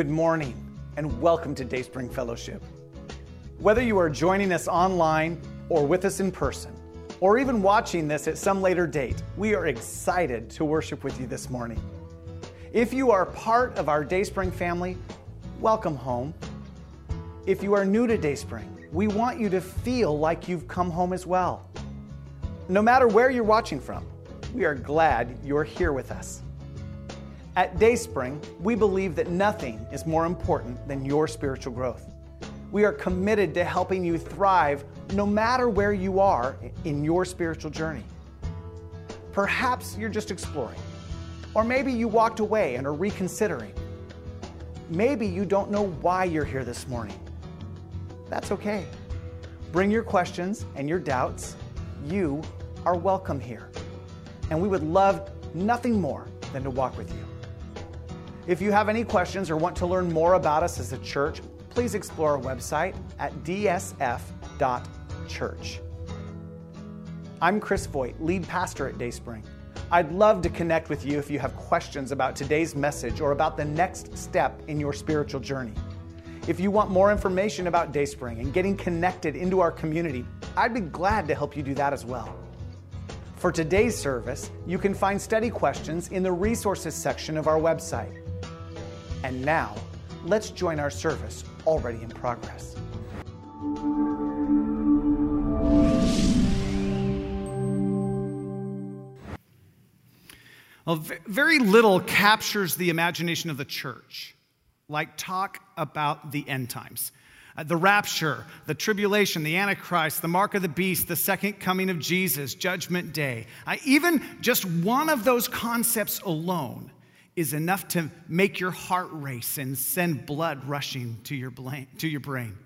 good morning, and welcome to Dayspring Fellowship. Whether you are joining us online or with us in person, or even watching this at some later date, we are excited to worship with you this morning. If you are part of our Dayspring family, welcome home. If you are new to Dayspring, we want you to feel like you've come home as well. No matter where you're watching from, we are glad you're here with us. At Dayspring, we believe that nothing is more important than your spiritual growth. We are committed to helping you thrive no matter where you are in your spiritual journey. Perhaps you're just exploring, or maybe you walked away and are reconsidering. Maybe you don't know why you're here this morning. That's okay. Bring your questions and your doubts. You are welcome here. And we would love nothing more than to walk with you. If you have any questions or want to learn more about us as a church, please explore our website at dsf.church. I'm Chris Voigt, lead pastor at Dayspring. I'd love to connect with you if you have questions about today's message or about the next step in your spiritual journey. If you want more information about Dayspring and getting connected into our community, I'd be glad to help you do that as well. For today's service, you can find study questions in the resources section of our website. And now, let's join our service already in progress. Well, very little captures the imagination of the church, like talk about the end times. Uh, the rapture, the tribulation, the Antichrist, the mark of the beast, the second coming of Jesus, Judgment Day. Uh, even just one of those concepts alone is enough to make your heart race and send blood rushing to your, to your brain.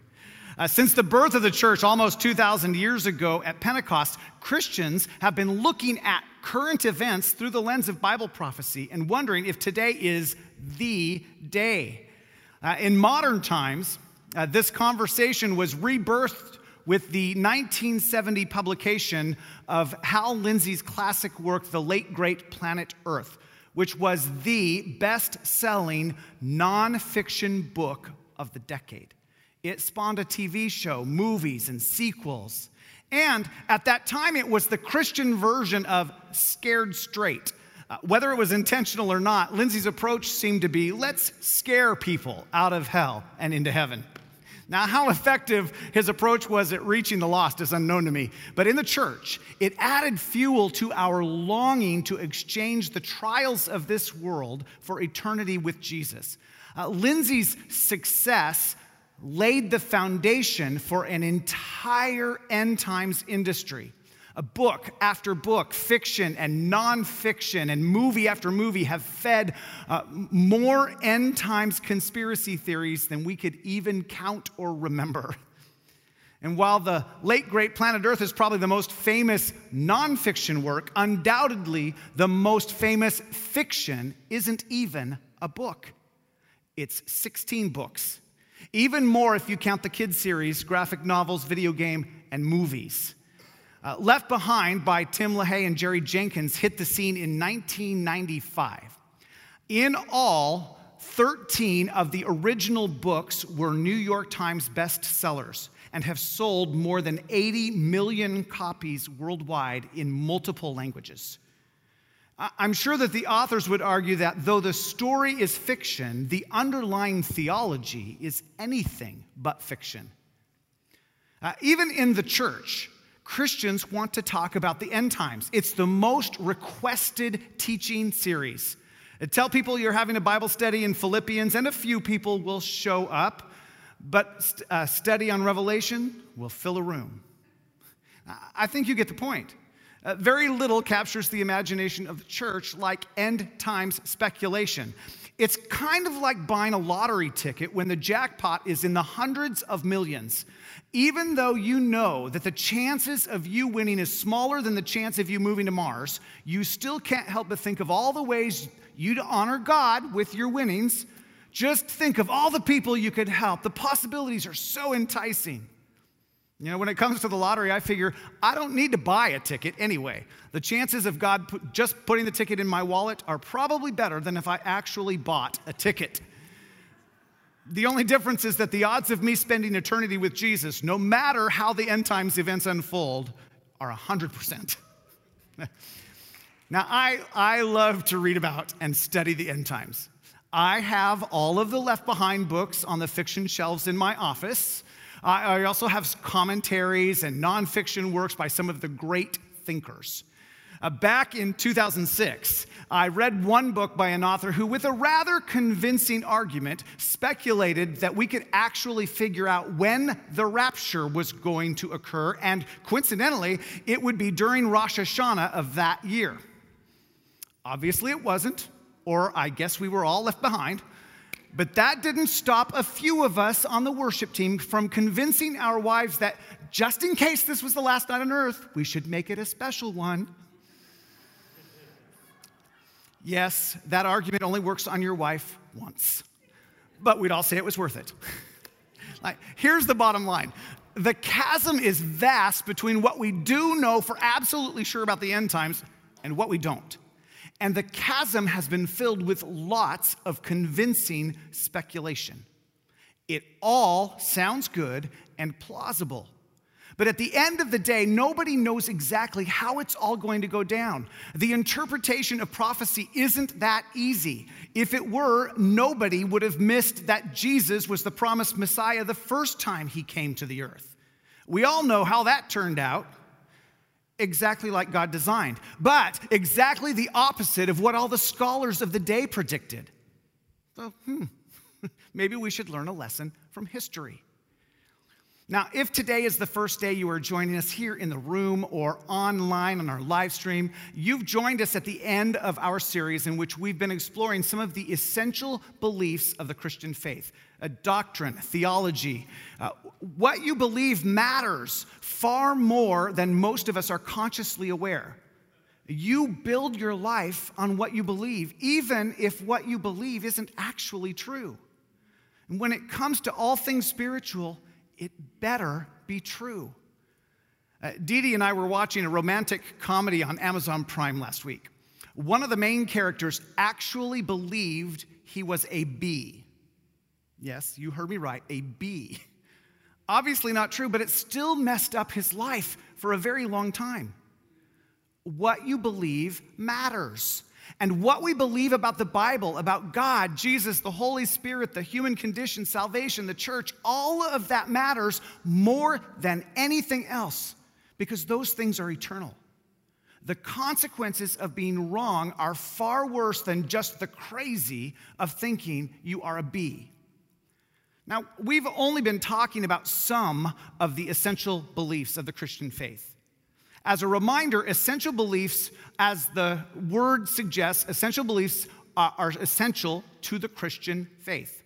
Uh, since the birth of the church almost 2,000 years ago at Pentecost, Christians have been looking at current events through the lens of Bible prophecy and wondering if today is the day. Uh, in modern times, uh, this conversation was rebirthed with the 1970 publication of Hal Lindsey's classic work, The Late Great Planet Earth, which was the best selling nonfiction book of the decade. It spawned a TV show, movies, and sequels. And at that time, it was the Christian version of Scared Straight. Uh, whether it was intentional or not, Lindsey's approach seemed to be let's scare people out of hell and into heaven. Now, how effective his approach was at reaching the lost is unknown to me. But in the church, it added fuel to our longing to exchange the trials of this world for eternity with Jesus. Uh, Lindsey's success laid the foundation for an entire end times industry. A book after book, fiction and nonfiction, and movie after movie have fed uh, more end times conspiracy theories than we could even count or remember. And while the late great Planet Earth is probably the most famous nonfiction work, undoubtedly the most famous fiction isn't even a book. It's 16 books. Even more if you count the kids' series, graphic novels, video game, and movies. Uh, Left Behind by Tim LaHaye and Jerry Jenkins hit the scene in 1995. In all, 13 of the original books were New York Times bestsellers and have sold more than 80 million copies worldwide in multiple languages. I'm sure that the authors would argue that though the story is fiction, the underlying theology is anything but fiction. Uh, even in the church, Christians want to talk about the end times. It's the most requested teaching series. Uh, tell people you're having a Bible study in Philippians, and a few people will show up, but a uh, study on Revelation will fill a room. I think you get the point. Uh, very little captures the imagination of the church like end times speculation. It's kind of like buying a lottery ticket when the jackpot is in the hundreds of millions. Even though you know that the chances of you winning is smaller than the chance of you moving to Mars, you still can't help but think of all the ways you'd honor God with your winnings. Just think of all the people you could help. The possibilities are so enticing. You know, when it comes to the lottery, I figure I don't need to buy a ticket anyway. The chances of God put, just putting the ticket in my wallet are probably better than if I actually bought a ticket. The only difference is that the odds of me spending eternity with Jesus, no matter how the end times events unfold, are 100%. now, I, I love to read about and study the end times. I have all of the Left Behind books on the fiction shelves in my office. I, also have commentaries and nonfiction works by some of the great thinkers. Uh, back in 2006, I read one book by an author who, with a rather convincing argument, speculated that we could actually figure out when the rapture was going to occur, and coincidentally, it would be during Rosh Hashanah of that year. Obviously, it wasn't, or I guess we were all left behind. But that didn't stop a few of us on the worship team from convincing our wives that just in case this was the last night on earth, we should make it a special one. Yes, that argument only works on your wife once, but we'd all say it was worth it. like, here's the bottom line the chasm is vast between what we do know for absolutely sure about the end times and what we don't. And the chasm has been filled with lots of convincing speculation. It all sounds good and plausible. But at the end of the day, nobody knows exactly how it's all going to go down. The interpretation of prophecy isn't that easy. If it were, nobody would have missed that Jesus was the promised Messiah the first time he came to the earth. We all know how that turned out. Exactly like God designed, but exactly the opposite of what all the scholars of the day predicted. So, hmm, maybe we should learn a lesson from history. Now, if today is the first day you are joining us here in the room or online on our live stream, you've joined us at the end of our series in which we've been exploring some of the essential beliefs of the Christian faith a doctrine, theology. Uh, what you believe matters far more than most of us are consciously aware. You build your life on what you believe, even if what you believe isn't actually true. And when it comes to all things spiritual, it better be true. Uh, Dee Dee and I were watching a romantic comedy on Amazon Prime last week. One of the main characters actually believed he was a bee. Yes, you heard me right, a bee. Obviously not true, but it still messed up his life for a very long time. What you believe matters. And what we believe about the Bible, about God, Jesus, the Holy Spirit, the human condition, salvation, the church, all of that matters more than anything else because those things are eternal. The consequences of being wrong are far worse than just the crazy of thinking you are a bee. Now, we've only been talking about some of the essential beliefs of the Christian faith. As a reminder, essential beliefs, as the word suggests, essential beliefs uh, are essential to the Christian faith.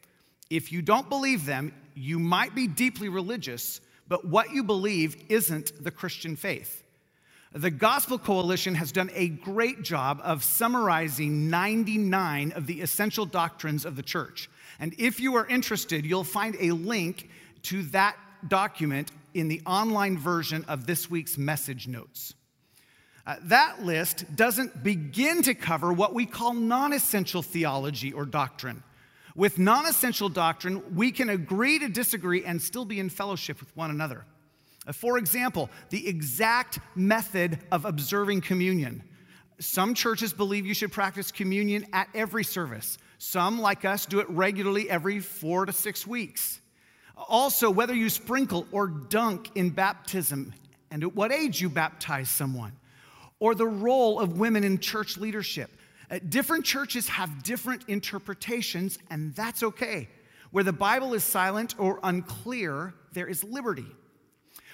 If you don't believe them, you might be deeply religious, but what you believe isn't the Christian faith. The Gospel Coalition has done a great job of summarizing 99 of the essential doctrines of the church. And if you are interested, you'll find a link to that document in the online version of this week's message notes. Uh, that list doesn't begin to cover what we call non essential theology or doctrine. With non essential doctrine, we can agree to disagree and still be in fellowship with one another. Uh, for example, the exact method of observing communion. Some churches believe you should practice communion at every service. Some, like us, do it regularly every four to six weeks. Also, whether you sprinkle or dunk in baptism, and at what age you baptize someone, or the role of women in church leadership. Uh, different churches have different interpretations, and that's okay. Where the Bible is silent or unclear, there is liberty.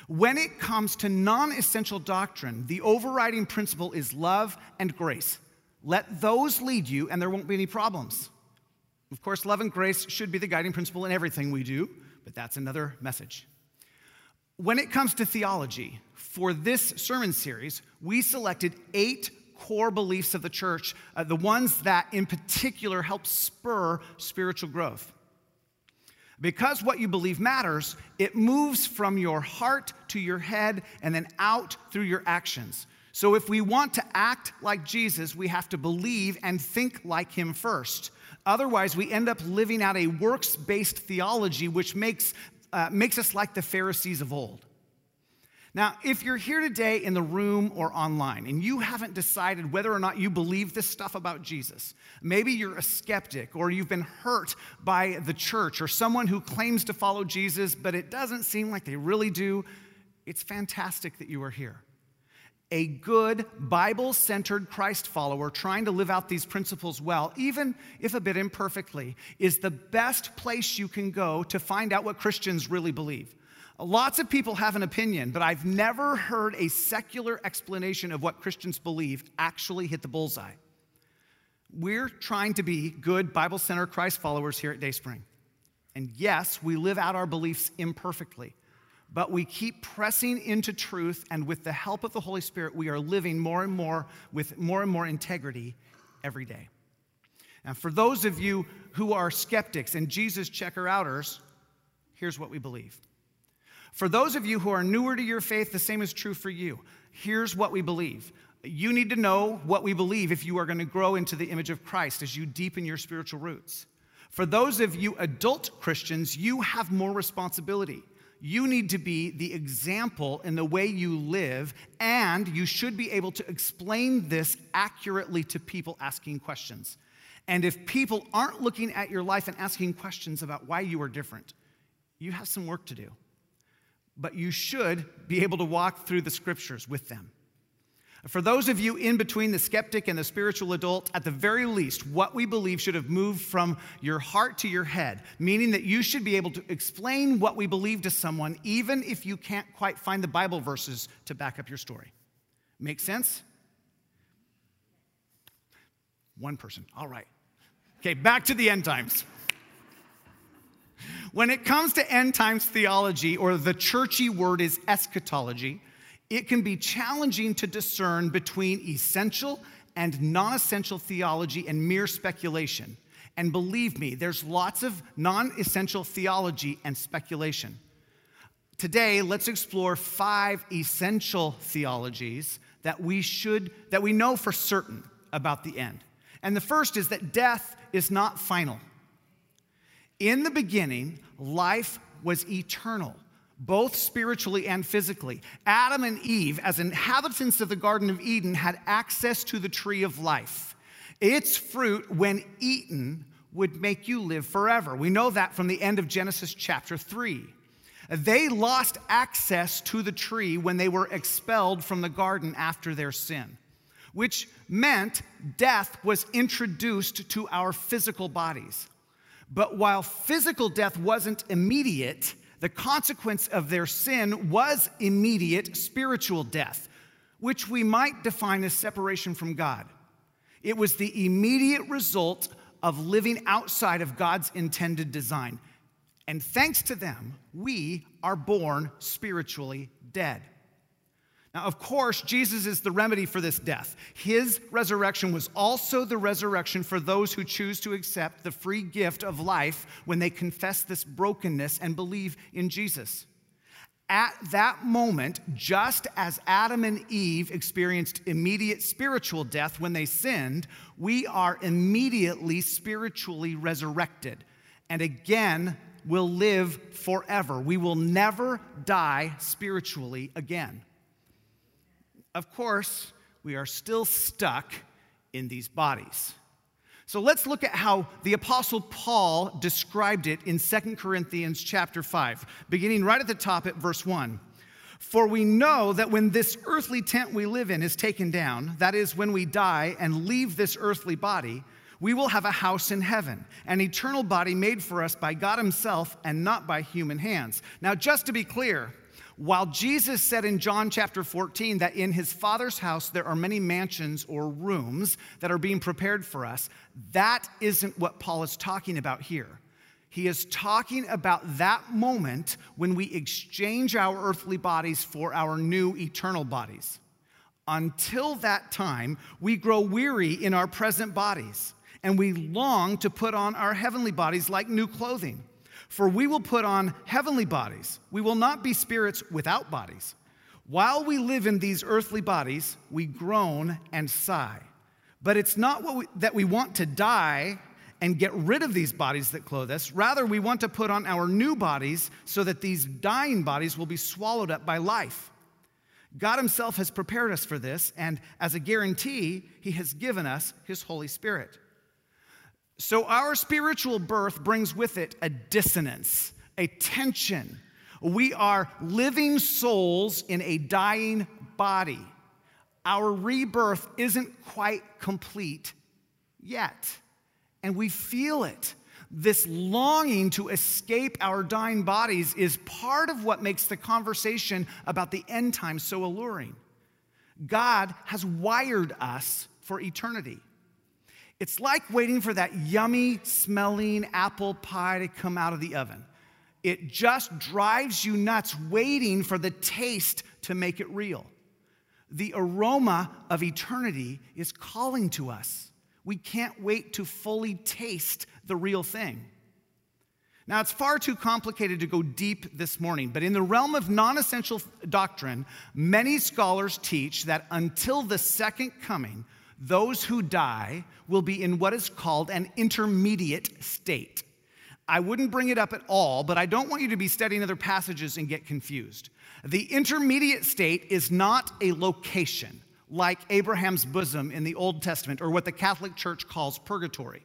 When it comes to non essential doctrine, the overriding principle is love and grace. Let those lead you, and there won't be any problems. Of course, love and grace should be the guiding principle in everything we do but that's another message. When it comes to theology, for this sermon series, we selected eight core beliefs of the church, uh, the ones that in particular help spur spiritual growth. Because what you believe matters, it moves from your heart to your head and then out through your actions. So, if we want to act like Jesus, we have to believe and think like him first. Otherwise, we end up living out a works based theology, which makes, uh, makes us like the Pharisees of old. Now, if you're here today in the room or online and you haven't decided whether or not you believe this stuff about Jesus, maybe you're a skeptic or you've been hurt by the church or someone who claims to follow Jesus, but it doesn't seem like they really do, it's fantastic that you are here. A good Bible centered Christ follower trying to live out these principles well, even if a bit imperfectly, is the best place you can go to find out what Christians really believe. Lots of people have an opinion, but I've never heard a secular explanation of what Christians believe actually hit the bullseye. We're trying to be good Bible centered Christ followers here at Dayspring. And yes, we live out our beliefs imperfectly, but we keep pressing into truth, and with the help of the Holy Spirit, we are living more and more with more and more integrity every day. And for those of you who are skeptics and Jesus checker outers, here's what we believe. For those of you who are newer to your faith, the same is true for you. Here's what we believe. You need to know what we believe if you are going to grow into the image of Christ as you deepen your spiritual roots. For those of you adult Christians, you have more responsibility. You need to be the example in the way you live, and you should be able to explain this accurately to people asking questions. And if people aren't looking at your life and asking questions about why you are different, you have some work to do but you should be able to walk through the scriptures with them. For those of you in between the skeptic and the spiritual adult, at the very least, what we believe should have moved from your heart to your head, meaning that you should be able to explain what we believe to someone, even if you can't quite find the Bible verses to back up your story. Make sense? One person. All right. Okay, back to the end times. When it comes to end times theology, or the churchy word is eschatology, it can be challenging to discern between essential and non essential theology and mere speculation. And believe me, there's lots of non essential theology and speculation. Today, let's explore five essential theologies that we should, that we know for certain about the end. And the first is that death is not final. In the beginning, life was eternal, both spiritually and physically. Adam and Eve, as inhabitants of the Garden of Eden, had access to the tree of life. Its fruit, when eaten, would make you live forever. We know that from the end of Genesis chapter 3. They lost access to the tree when they were expelled from the garden after their sin, which meant death was introduced to our physical bodies. But while physical death wasn't immediate, the consequence of their sin was immediate spiritual death, which we might define as separation from God. It was the immediate result of living outside of God's intended design. And thanks to them, we are born spiritually dead. Now, of course, Jesus is the remedy for this death. His resurrection was also the resurrection for those who choose to accept the free gift of life when they confess this brokenness and believe in Jesus. At that moment, just as Adam and Eve experienced immediate spiritual death when they sinned, we are immediately spiritually resurrected and again will live forever. We will never die spiritually again of course, we are still stuck in these bodies. So let's look at how the apostle Paul described it in 2 Corinthians chapter 5, beginning right at the top at verse 1. For we know that when this earthly tent we live in is taken down, that is, when we die and leave this earthly body, we will have a house in heaven, an eternal body made for us by God Himself and not by human hands. Now, just to be clear, while Jesus said in John chapter 14 that in his Father's house there are many mansions or rooms that are being prepared for us, that isn't what Paul is talking about here. He is talking about that moment when we exchange our earthly bodies for our new eternal bodies. Until that time, we grow weary in our present bodies and we long to put on our heavenly bodies like new clothing. For we will put on heavenly bodies. We will not be spirits without bodies. While we live in these earthly bodies, we groan and sigh. But it's not we, that we want to die and get rid of these bodies that clothe us. Rather, we want to put on our new bodies so that these dying bodies will be swallowed up by life. God Himself has prepared us for this, and as a guarantee, He has given us His Holy Spirit. So, our spiritual birth brings with it a dissonance, a tension. We are living souls in a dying body. Our rebirth isn't quite complete yet, and we feel it. This longing to escape our dying bodies is part of what makes the conversation about the end times so alluring. God has wired us for eternity. It's like waiting for that yummy smelling apple pie to come out of the oven. It just drives you nuts waiting for the taste to make it real. The aroma of eternity is calling to us. We can't wait to fully taste the real thing. Now, it's far too complicated to go deep this morning, but in the realm of non essential doctrine, many scholars teach that until the second coming, those who die will be in what is called an intermediate state. I wouldn't bring it up at all, but I don't want you to be studying other passages and get confused. The intermediate state is not a location like Abraham's bosom in the Old Testament or what the Catholic Church calls purgatory.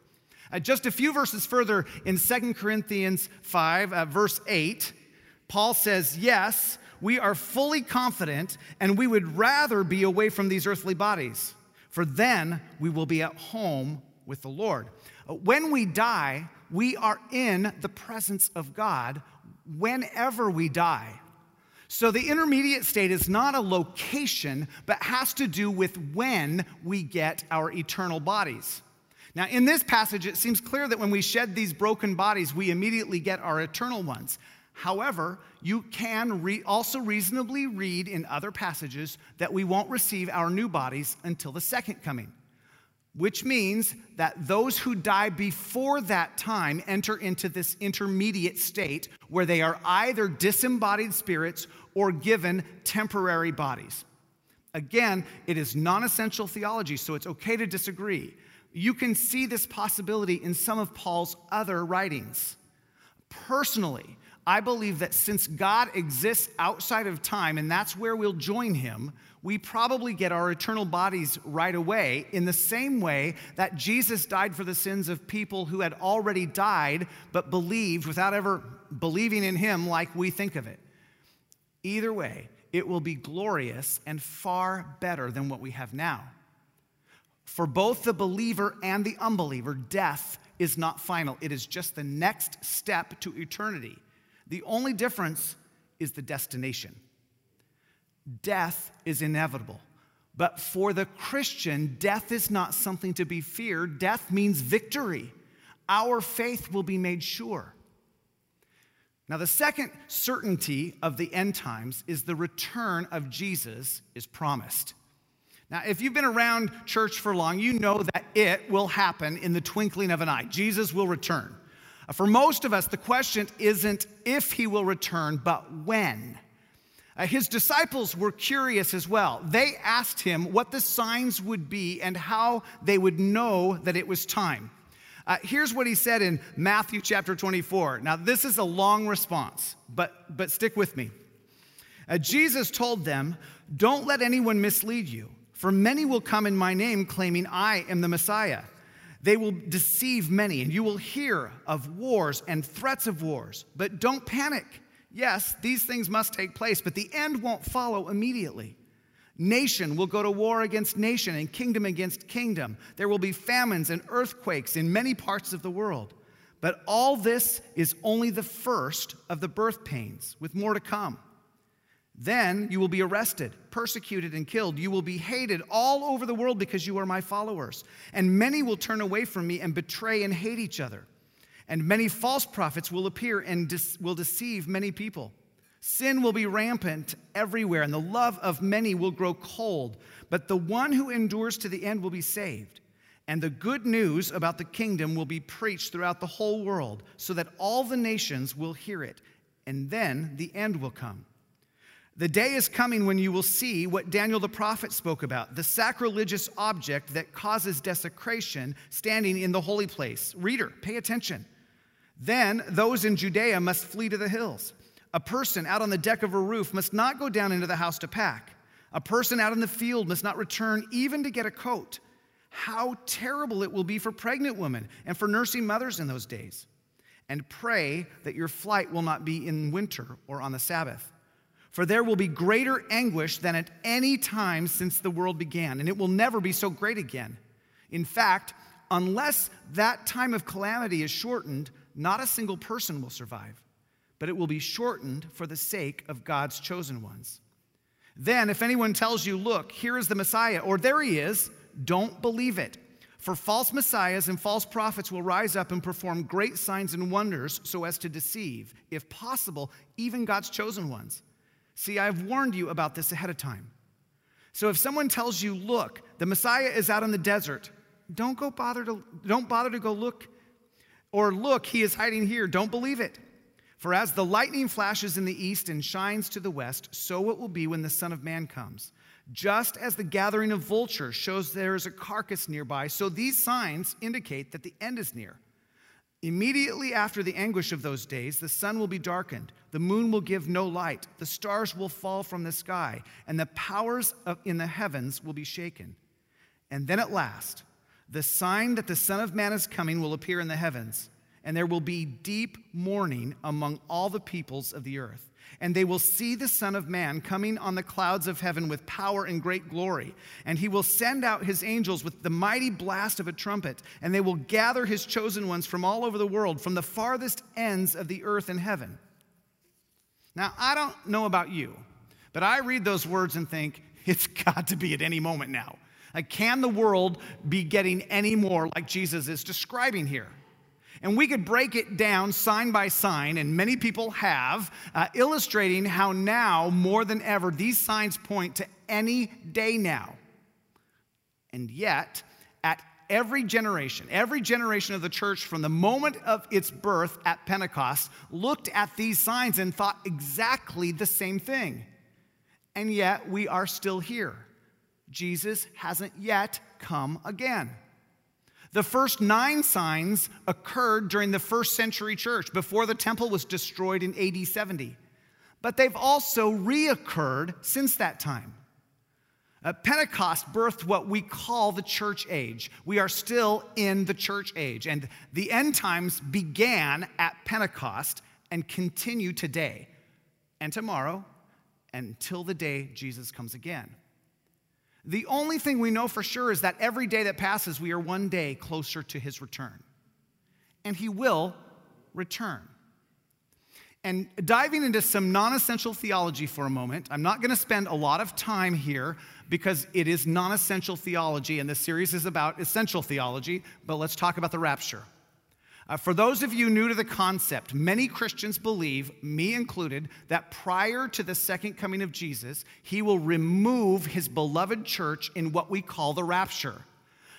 Uh, just a few verses further in 2 Corinthians 5, uh, verse 8, Paul says, Yes, we are fully confident, and we would rather be away from these earthly bodies for then we will be at home with the Lord. Uh, when we die, we are in the presence of God whenever we die. So the intermediate state is not a location, but has to do with when we get our eternal bodies. Now, in this passage, it seems clear that when we shed these broken bodies, we immediately get our eternal ones. However, you can re- also reasonably read in other passages that we won't receive our new bodies until the second coming, which means that those who die before that time enter into this intermediate state where they are either disembodied spirits or given temporary bodies. Again, it is non essential theology, so it's okay to disagree. You can see this possibility in some of Paul's other writings. Personally, I believe that since God exists outside of time and that's where we'll join him, we probably get our eternal bodies right away in the same way that Jesus died for the sins of people who had already died but believed without ever believing in him like we think of it. Either way, it will be glorious and far better than what we have now. For both the believer and the unbeliever, death is not final, it is just the next step to eternity. The only difference is the destination. Death is inevitable. But for the Christian, death is not something to be feared. Death means victory. Our faith will be made sure. Now, the second certainty of the end times is the return of Jesus is promised. Now, if you've been around church for long, you know that it will happen in the twinkling of an eye. Jesus will return. For most of us, the question isn't if he will return, but when. Uh, his disciples were curious as well. They asked him what the signs would be and how they would know that it was time. Uh, here's what he said in Matthew chapter 24. Now, this is a long response, but, but stick with me. Uh, Jesus told them, Don't let anyone mislead you, for many will come in my name claiming I am the Messiah. They will deceive many, and you will hear of wars and threats of wars. But don't panic. Yes, these things must take place, but the end won't follow immediately. Nation will go to war against nation and kingdom against kingdom. There will be famines and earthquakes in many parts of the world. But all this is only the first of the birth pains, with more to come. Then you will be arrested, persecuted, and killed. You will be hated all over the world because you are my followers. And many will turn away from me and betray and hate each other. And many false prophets will appear and will deceive many people. Sin will be rampant everywhere, and the love of many will grow cold. But the one who endures to the end will be saved. And the good news about the kingdom will be preached throughout the whole world, so that all the nations will hear it. And then the end will come. The day is coming when you will see what Daniel the prophet spoke about the sacrilegious object that causes desecration standing in the holy place. Reader, pay attention. Then those in Judea must flee to the hills. A person out on the deck of a roof must not go down into the house to pack. A person out in the field must not return even to get a coat. How terrible it will be for pregnant women and for nursing mothers in those days. And pray that your flight will not be in winter or on the Sabbath for there will be greater anguish than at any time since the world began, and it will never be so great again. In fact, unless that time of calamity is shortened, not a single person will survive, but it will be shortened for the sake of God's chosen ones. Then, if anyone tells you, Look, here is the Messiah, or there he is, don't believe it. For false messiahs and false prophets will rise up and perform great signs and wonders so as to deceive, if possible, even God's chosen ones. See, I've warned you about this ahead of time. So if someone tells you, look, the Messiah is out in the desert, don't go bother to don't bother to go look or look, he is hiding here. Don't believe it. For as the lightning flashes in the east and shines to the west, so it will be when the Son of Man comes. Just as the gathering of vultures shows there is a carcass nearby, so these signs indicate that the end is near. Immediately after the anguish of those days, the sun will be darkened, the moon will give no light, the stars will fall from the sky, and the powers of, in the heavens will be shaken. And then at last, the sign that the Son of Man is coming will appear in the heavens, and there will be deep mourning among all the peoples of the earth and they will see the Son of Man coming on the clouds of heaven with power and great glory. And he will send out his angels with the mighty blast of a trumpet, and they will gather his chosen ones from all over the world, from the farthest ends of the earth and heaven. Now, I don't know about you, but I read those words and think, it's got to be at any moment now. Like, can the world be getting any more like Jesus is describing here? And we could break it down sign by sign, and many people have, uh, illustrating how now, more than ever, these signs point to any day now. And yet, at every generation, every generation of the church from the moment of its birth at Pentecost looked at these signs and thought exactly the same thing. And yet, we are still here. Jesus hasn't yet come again. The first nine signs occurred during the first century church before the temple was destroyed in AD 70. But they've also reoccurred since that time. Uh, Pentecost birthed what we call the church age. We are still in the church age, and the end times began at Pentecost and continue today and tomorrow until the day Jesus comes again. The only thing we know for sure is that every day that passes, we are one day closer to his return. And he will return. And diving into some non essential theology for a moment, I'm not going to spend a lot of time here because it is non essential theology, and this series is about essential theology, but let's talk about the rapture. Uh, for those of you new to the concept, many Christians believe, me included, that prior to the second coming of Jesus, he will remove his beloved church in what we call the rapture.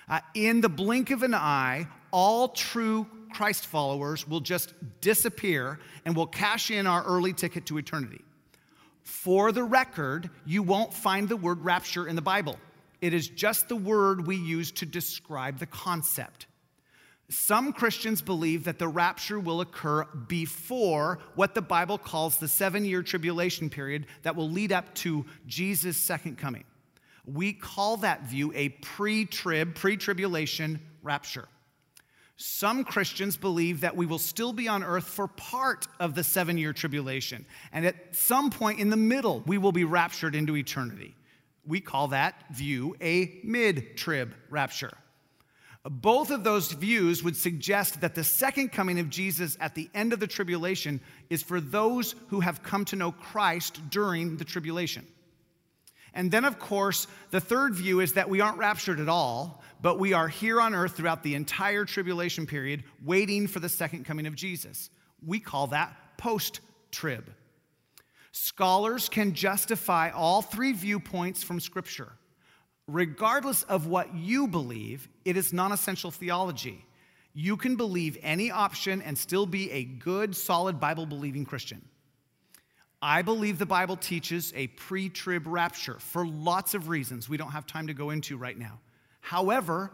Uh, in the blink of an eye, all true Christ followers will just disappear and will cash in our early ticket to eternity. For the record, you won't find the word rapture in the Bible. It is just the word we use to describe the concept. Some Christians believe that the rapture will occur before what the Bible calls the seven year tribulation period that will lead up to Jesus' second coming. We call that view a pre trib, pre tribulation rapture. Some Christians believe that we will still be on earth for part of the seven year tribulation, and at some point in the middle, we will be raptured into eternity. We call that view a mid trib rapture. Both of those views would suggest that the second coming of Jesus at the end of the tribulation is for those who have come to know Christ during the tribulation. And then, of course, the third view is that we aren't raptured at all, but we are here on earth throughout the entire tribulation period, waiting for the second coming of Jesus. We call that post trib. Scholars can justify all three viewpoints from Scripture regardless of what you believe, it is non essential theology. You can believe any option and still be a good, solid Bible believing Christian. I believe the Bible teaches a pre trib rapture for lots of reasons we don't have time to go into right now. However,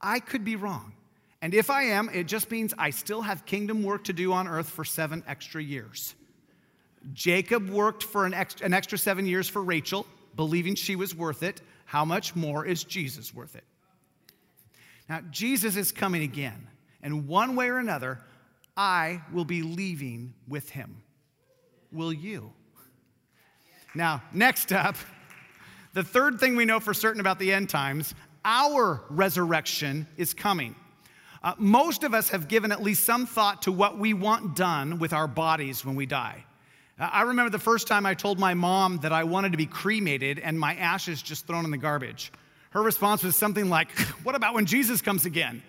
I could be wrong. And if I am, it just means I still have kingdom work to do on earth for seven extra years. Jacob worked for an extra, an extra seven years for Rachel, believing she was worth it. How much more is Jesus worth it? Now, Jesus is coming again, and one way or another, I will be leaving with him. Will you? Now, next up, the third thing we know for certain about the end times our resurrection is coming. Uh, most of us have given at least some thought to what we want done with our bodies when we die. I remember the first time I told my mom that I wanted to be cremated and my ashes just thrown in the garbage. Her response was something like, What about when Jesus comes again?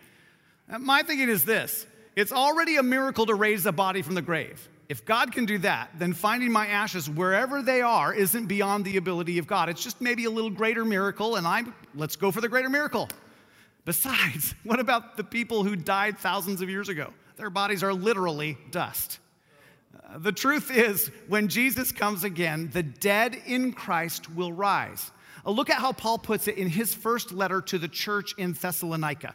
Uh, my thinking is this it's already a miracle to raise a body from the grave. If God can do that, then finding my ashes wherever they are isn't beyond the ability of God. It's just maybe a little greater miracle, and I'm let's go for the greater miracle. Besides, what about the people who died thousands of years ago? Their bodies are literally dust. Uh, the truth is, when Jesus comes again, the dead in Christ will rise. Uh, look at how Paul puts it in his first letter to the church in Thessalonica.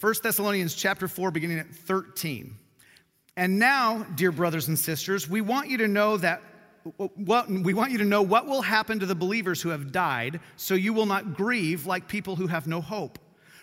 1 Thessalonians chapter 4 beginning at 13. And now, dear brothers and sisters, we want you to know that what, we want you to know what will happen to the believers who have died, so you will not grieve like people who have no hope.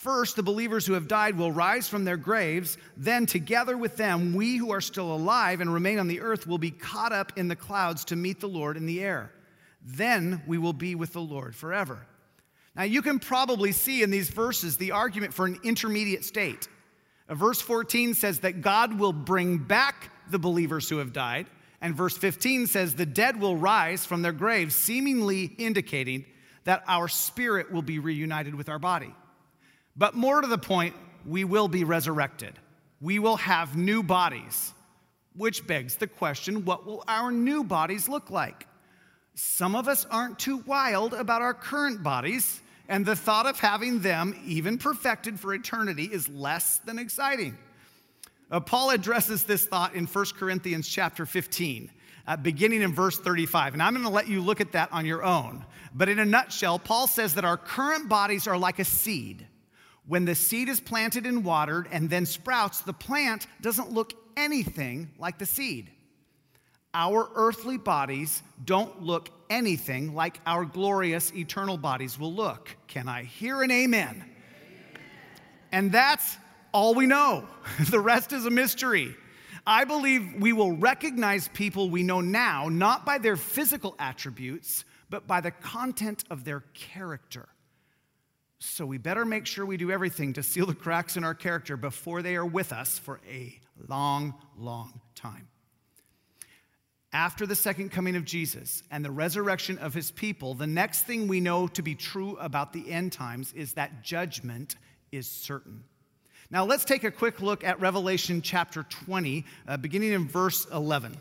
First, the believers who have died will rise from their graves. Then, together with them, we who are still alive and remain on the earth will be caught up in the clouds to meet the Lord in the air. Then we will be with the Lord forever. Now, you can probably see in these verses the argument for an intermediate state. Uh, verse 14 says that God will bring back the believers who have died, and verse 15 says the dead will rise from their graves, seemingly indicating that our spirit will be reunited with our body. But more to the point, we will be resurrected. We will have new bodies, which begs the question what will our new bodies look like? Some of us aren't too wild about our current bodies, and the thought of having them, even perfected for eternity, is less than exciting. Uh, Paul addresses this thought in 1 Corinthians chapter 15, uh, beginning in verse 35. And I'm going to let you look at that on your own. But in a nutshell, Paul says that our current bodies are like a seed. When the seed is planted and watered and then sprouts, the plant doesn't look anything like the seed. Our earthly bodies don't look anything like our glorious eternal bodies will look. Can I hear an amen? amen. And that's all we know. The rest is a mystery. I believe we will recognize people we know now not by their physical attributes, but by the content of their character. So we better make sure we do everything to seal the cracks in our character before they are with us for a long, long time. After the second coming of Jesus and the resurrection of his people, the next thing we know to be true about the end times is that judgment is certain. Now, let's take a quick look at Revelation chapter 20, uh, beginning in verse 11.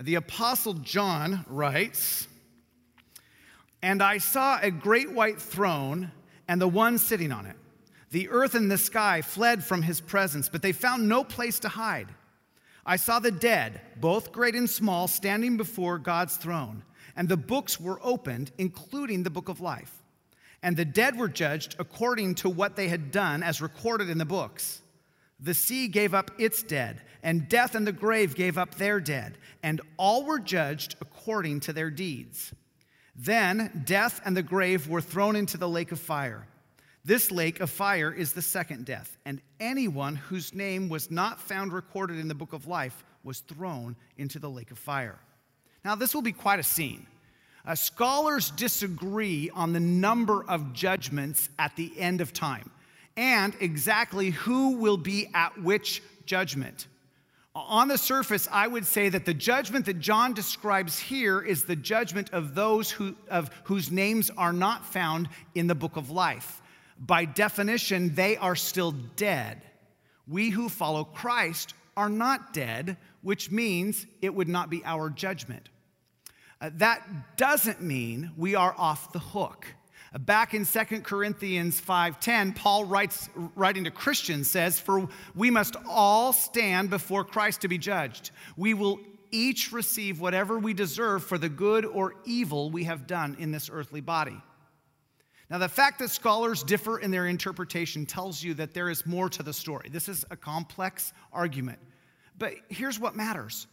The Apostle John writes, And I saw a great white throne and the one sitting on it. The earth and the sky fled from his presence, but they found no place to hide. I saw the dead, both great and small, standing before God's throne, and the books were opened, including the book of life. And the dead were judged according to what they had done, as recorded in the books. The sea gave up its dead, and death and the grave gave up their dead, and all were judged according to their deeds. Then death and the grave were thrown into the lake of fire. This lake of fire is the second death, and anyone whose name was not found recorded in the book of life was thrown into the lake of fire. Now, this will be quite a scene. Uh, scholars disagree on the number of judgments at the end of time and exactly who will be at which judgment. On the surface, I would say that the judgment that John describes here is the judgment of those who, of, whose names are not found in the book of life. By definition, they are still dead. We who follow Christ are not dead, which means it would not be our judgment. Uh, that doesn't mean we are off the hook. Back in 2 Corinthians 5:10, Paul writes writing to Christians says, "For we must all stand before Christ to be judged. We will each receive whatever we deserve for the good or evil we have done in this earthly body." Now, the fact that scholars differ in their interpretation tells you that there is more to the story. This is a complex argument. But here's what matters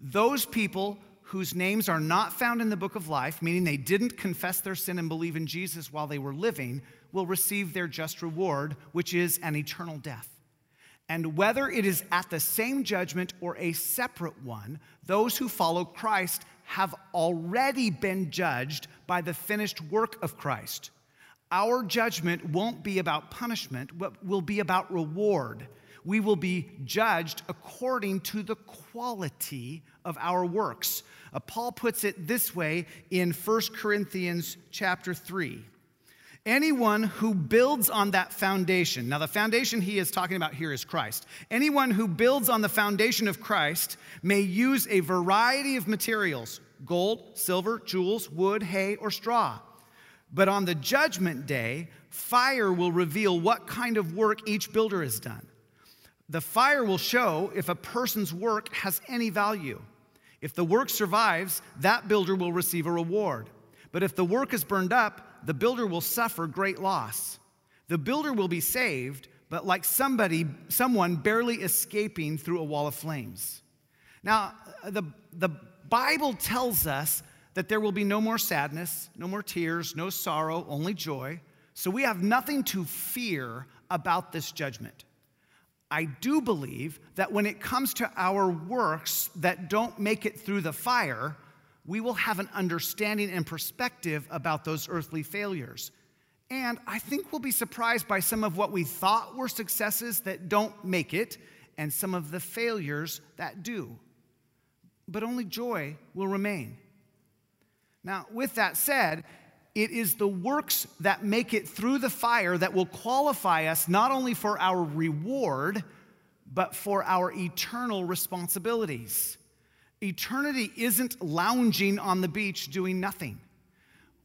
those people whose names are not found in the book of life, meaning they didn't confess their sin and believe in Jesus while they were living, will receive their just reward, which is an eternal death. And whether it is at the same judgment or a separate one, those who follow Christ have already been judged by the finished work of Christ. Our judgment won't be about punishment, but will be about reward. We will be judged according to the quality of our works. Uh, Paul puts it this way in 1 Corinthians chapter 3. Anyone who builds on that foundation, now the foundation he is talking about here is Christ. Anyone who builds on the foundation of Christ may use a variety of materials gold, silver, jewels, wood, hay, or straw. But on the judgment day, fire will reveal what kind of work each builder has done. The fire will show if a person's work has any value. If the work survives, that builder will receive a reward. But if the work is burned up, the builder will suffer great loss. The builder will be saved, but like somebody, someone barely escaping through a wall of flames. Now, the, the Bible tells us that there will be no more sadness, no more tears, no sorrow, only joy. So we have nothing to fear about this judgment. I do believe that when it comes to our works that don't make it through the fire, we will have an understanding and perspective about those earthly failures. And I think we'll be surprised by some of what we thought were successes that don't make it, and some of the failures that do. But only joy will remain. Now, with that said, it is the works that make it through the fire that will qualify us not only for our reward, but for our eternal responsibilities. Eternity isn't lounging on the beach doing nothing.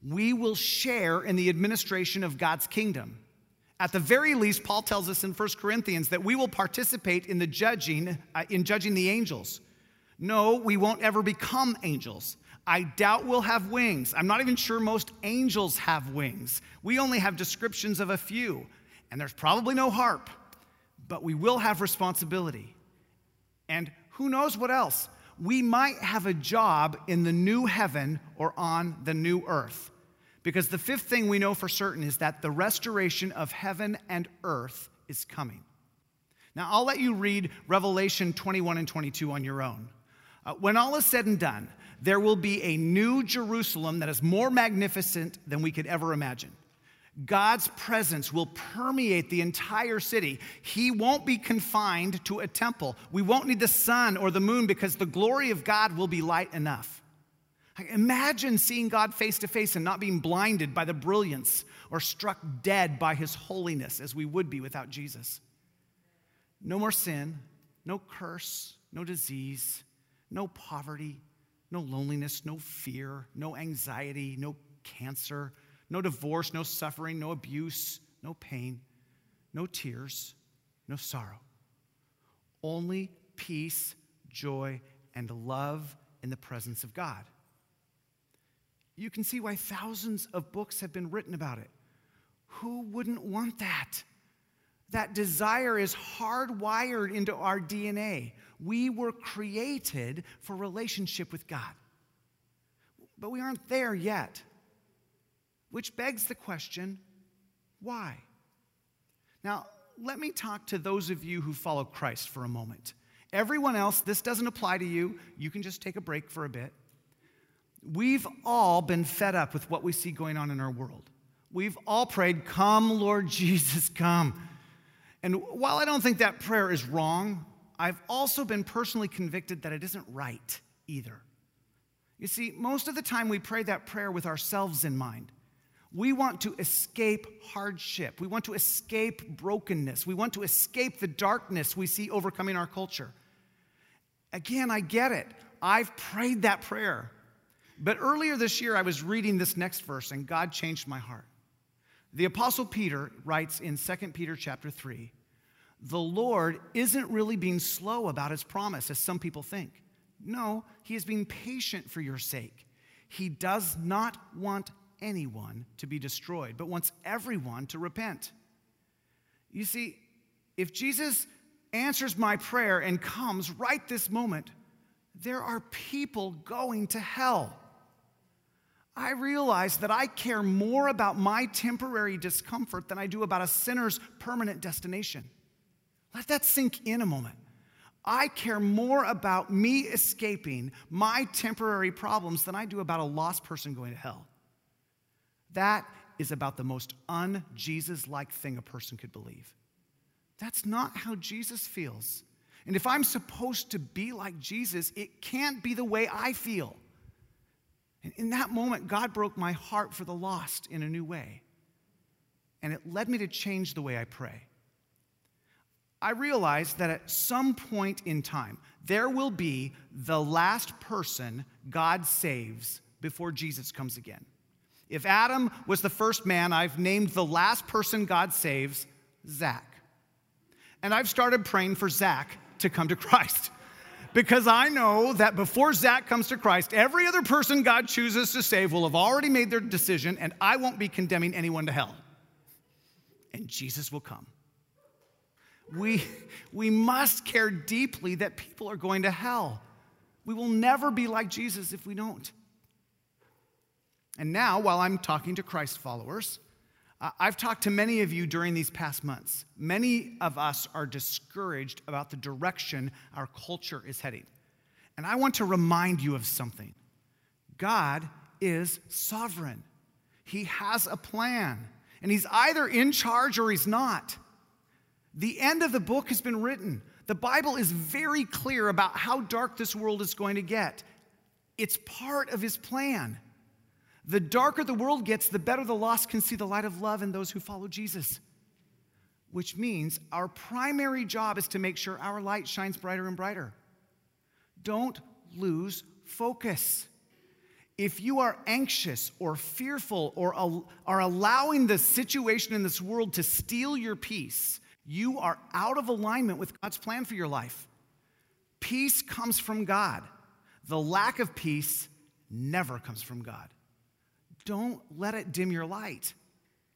We will share in the administration of God's kingdom. At the very least, Paul tells us in 1 Corinthians that we will participate in the judging, uh, in judging the angels. No, we won't ever become angels. I doubt we'll have wings. I'm not even sure most angels have wings. We only have descriptions of a few, and there's probably no harp, but we will have responsibility. And who knows what else? We might have a job in the new heaven or on the new earth. Because the fifth thing we know for certain is that the restoration of heaven and earth is coming. Now, I'll let you read Revelation 21 and 22 on your own. Uh, when all is said and done, there will be a new Jerusalem that is more magnificent than we could ever imagine. God's presence will permeate the entire city. He won't be confined to a temple. We won't need the sun or the moon because the glory of God will be light enough. Imagine seeing God face to face and not being blinded by the brilliance or struck dead by his holiness as we would be without Jesus. No more sin, no curse, no disease, no poverty, no loneliness, no fear, no anxiety, no cancer, no divorce, no suffering, no abuse, no pain, no tears, no sorrow. Only peace, joy, and love in the presence of God. You can see why thousands of books have been written about it. Who wouldn't want that? That desire is hardwired into our DNA. We were created for relationship with God. But we aren't there yet. Which begs the question why? Now, let me talk to those of you who follow Christ for a moment. Everyone else, this doesn't apply to you. You can just take a break for a bit. We've all been fed up with what we see going on in our world. We've all prayed, Come, Lord Jesus, come. And while I don't think that prayer is wrong, I've also been personally convicted that it isn't right either. You see, most of the time we pray that prayer with ourselves in mind. We want to escape hardship. We want to escape brokenness. We want to escape the darkness we see overcoming our culture. Again, I get it. I've prayed that prayer. But earlier this year, I was reading this next verse and God changed my heart. The apostle Peter writes in 2 Peter chapter 3, the Lord isn't really being slow about his promise as some people think. No, he is being patient for your sake. He does not want anyone to be destroyed, but wants everyone to repent. You see, if Jesus answers my prayer and comes right this moment, there are people going to hell. I realize that I care more about my temporary discomfort than I do about a sinner's permanent destination. Let that sink in a moment. I care more about me escaping my temporary problems than I do about a lost person going to hell. That is about the most un Jesus like thing a person could believe. That's not how Jesus feels. And if I'm supposed to be like Jesus, it can't be the way I feel. And in that moment, God broke my heart for the lost in a new way. And it led me to change the way I pray. I realized that at some point in time, there will be the last person God saves before Jesus comes again. If Adam was the first man, I've named the last person God saves Zach. And I've started praying for Zach to come to Christ because I know that before Zach comes to Christ, every other person God chooses to save will have already made their decision, and I won't be condemning anyone to hell. And Jesus will come we, we must care deeply that people are going to hell. We will never be like Jesus if we don't. And now, while I'm talking to Christ followers, I've talked to many of you during these past months. Many of us are discouraged about the direction our culture is heading. And I want to remind you of something God is sovereign, He has a plan, and He's either in charge or He's not. The end of the book has been written. The Bible is very clear about how dark this world is going to get. It's part of his plan. The darker the world gets, the better the lost can see the light of love in those who follow Jesus. Which means our primary job is to make sure our light shines brighter and brighter. Don't lose focus. If you are anxious or fearful or are allowing the situation in this world to steal your peace, you are out of alignment with God's plan for your life. Peace comes from God. The lack of peace never comes from God. Don't let it dim your light.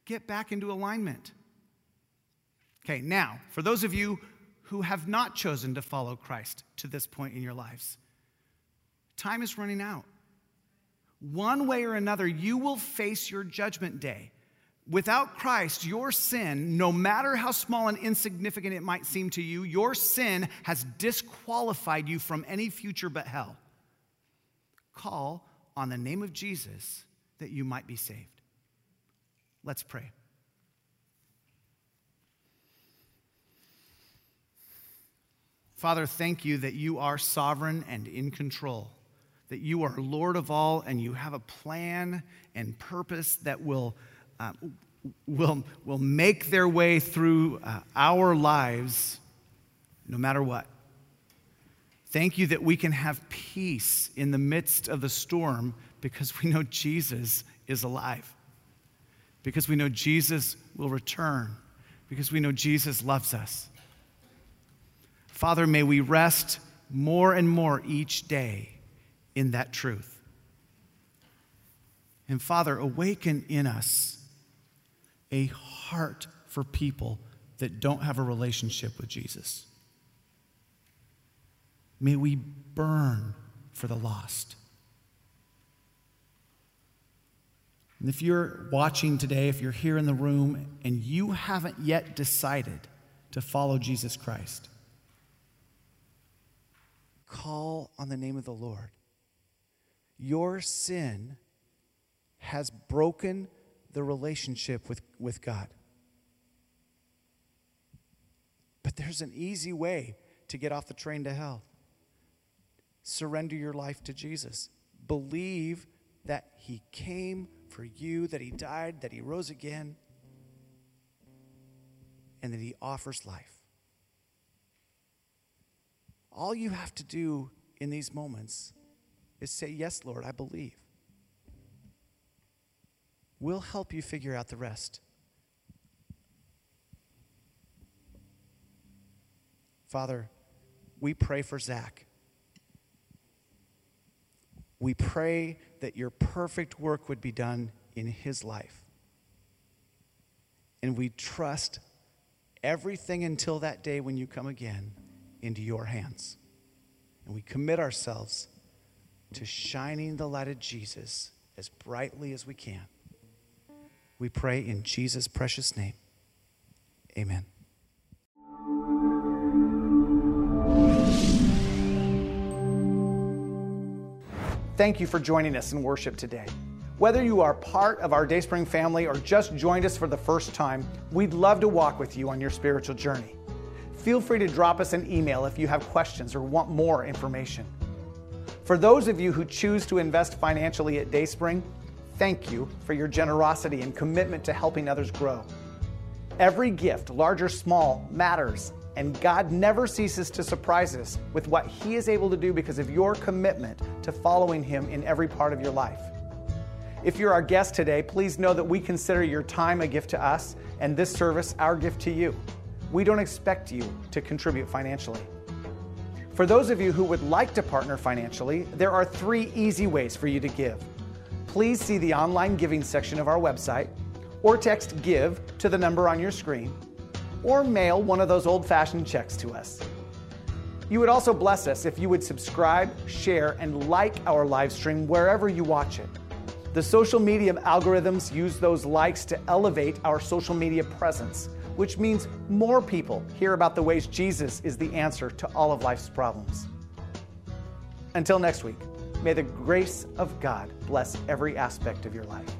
Get back into alignment. Okay, now, for those of you who have not chosen to follow Christ to this point in your lives, time is running out. One way or another, you will face your judgment day. Without Christ, your sin, no matter how small and insignificant it might seem to you, your sin has disqualified you from any future but hell. Call on the name of Jesus that you might be saved. Let's pray. Father, thank you that you are sovereign and in control, that you are Lord of all and you have a plan and purpose that will uh, will, will make their way through uh, our lives no matter what. Thank you that we can have peace in the midst of the storm because we know Jesus is alive, because we know Jesus will return, because we know Jesus loves us. Father, may we rest more and more each day in that truth. And Father, awaken in us a heart for people that don't have a relationship with Jesus. May we burn for the lost. And if you're watching today, if you're here in the room and you haven't yet decided to follow Jesus Christ, call on the name of the Lord. Your sin has broken the relationship with, with God. But there's an easy way to get off the train to hell. Surrender your life to Jesus. Believe that He came for you, that He died, that He rose again, and that He offers life. All you have to do in these moments is say, Yes, Lord, I believe. We'll help you figure out the rest. Father, we pray for Zach. We pray that your perfect work would be done in his life. And we trust everything until that day when you come again into your hands. And we commit ourselves to shining the light of Jesus as brightly as we can. We pray in Jesus' precious name. Amen. Thank you for joining us in worship today. Whether you are part of our Dayspring family or just joined us for the first time, we'd love to walk with you on your spiritual journey. Feel free to drop us an email if you have questions or want more information. For those of you who choose to invest financially at Dayspring, thank you for your generosity and commitment to helping others grow. Every gift, large or small, matters, and God never ceases to surprise us with what He is able to do because of your commitment to following Him in every part of your life. If you're our guest today, please know that we consider your time a gift to us and this service our gift to you. We don't expect you to contribute financially. For those of you who would like to partner financially, there are three easy ways for you to give please see the online giving section of our website or text GIVE to the number on your screen or mail one of those old fashioned checks to us. You would also bless us if you would subscribe, share, and like our live stream wherever you watch it. The social media algorithms use those likes to elevate our social media presence, which means more people hear about the ways Jesus is the answer to all of life's problems. Until next week. May the grace of God bless every aspect of your life.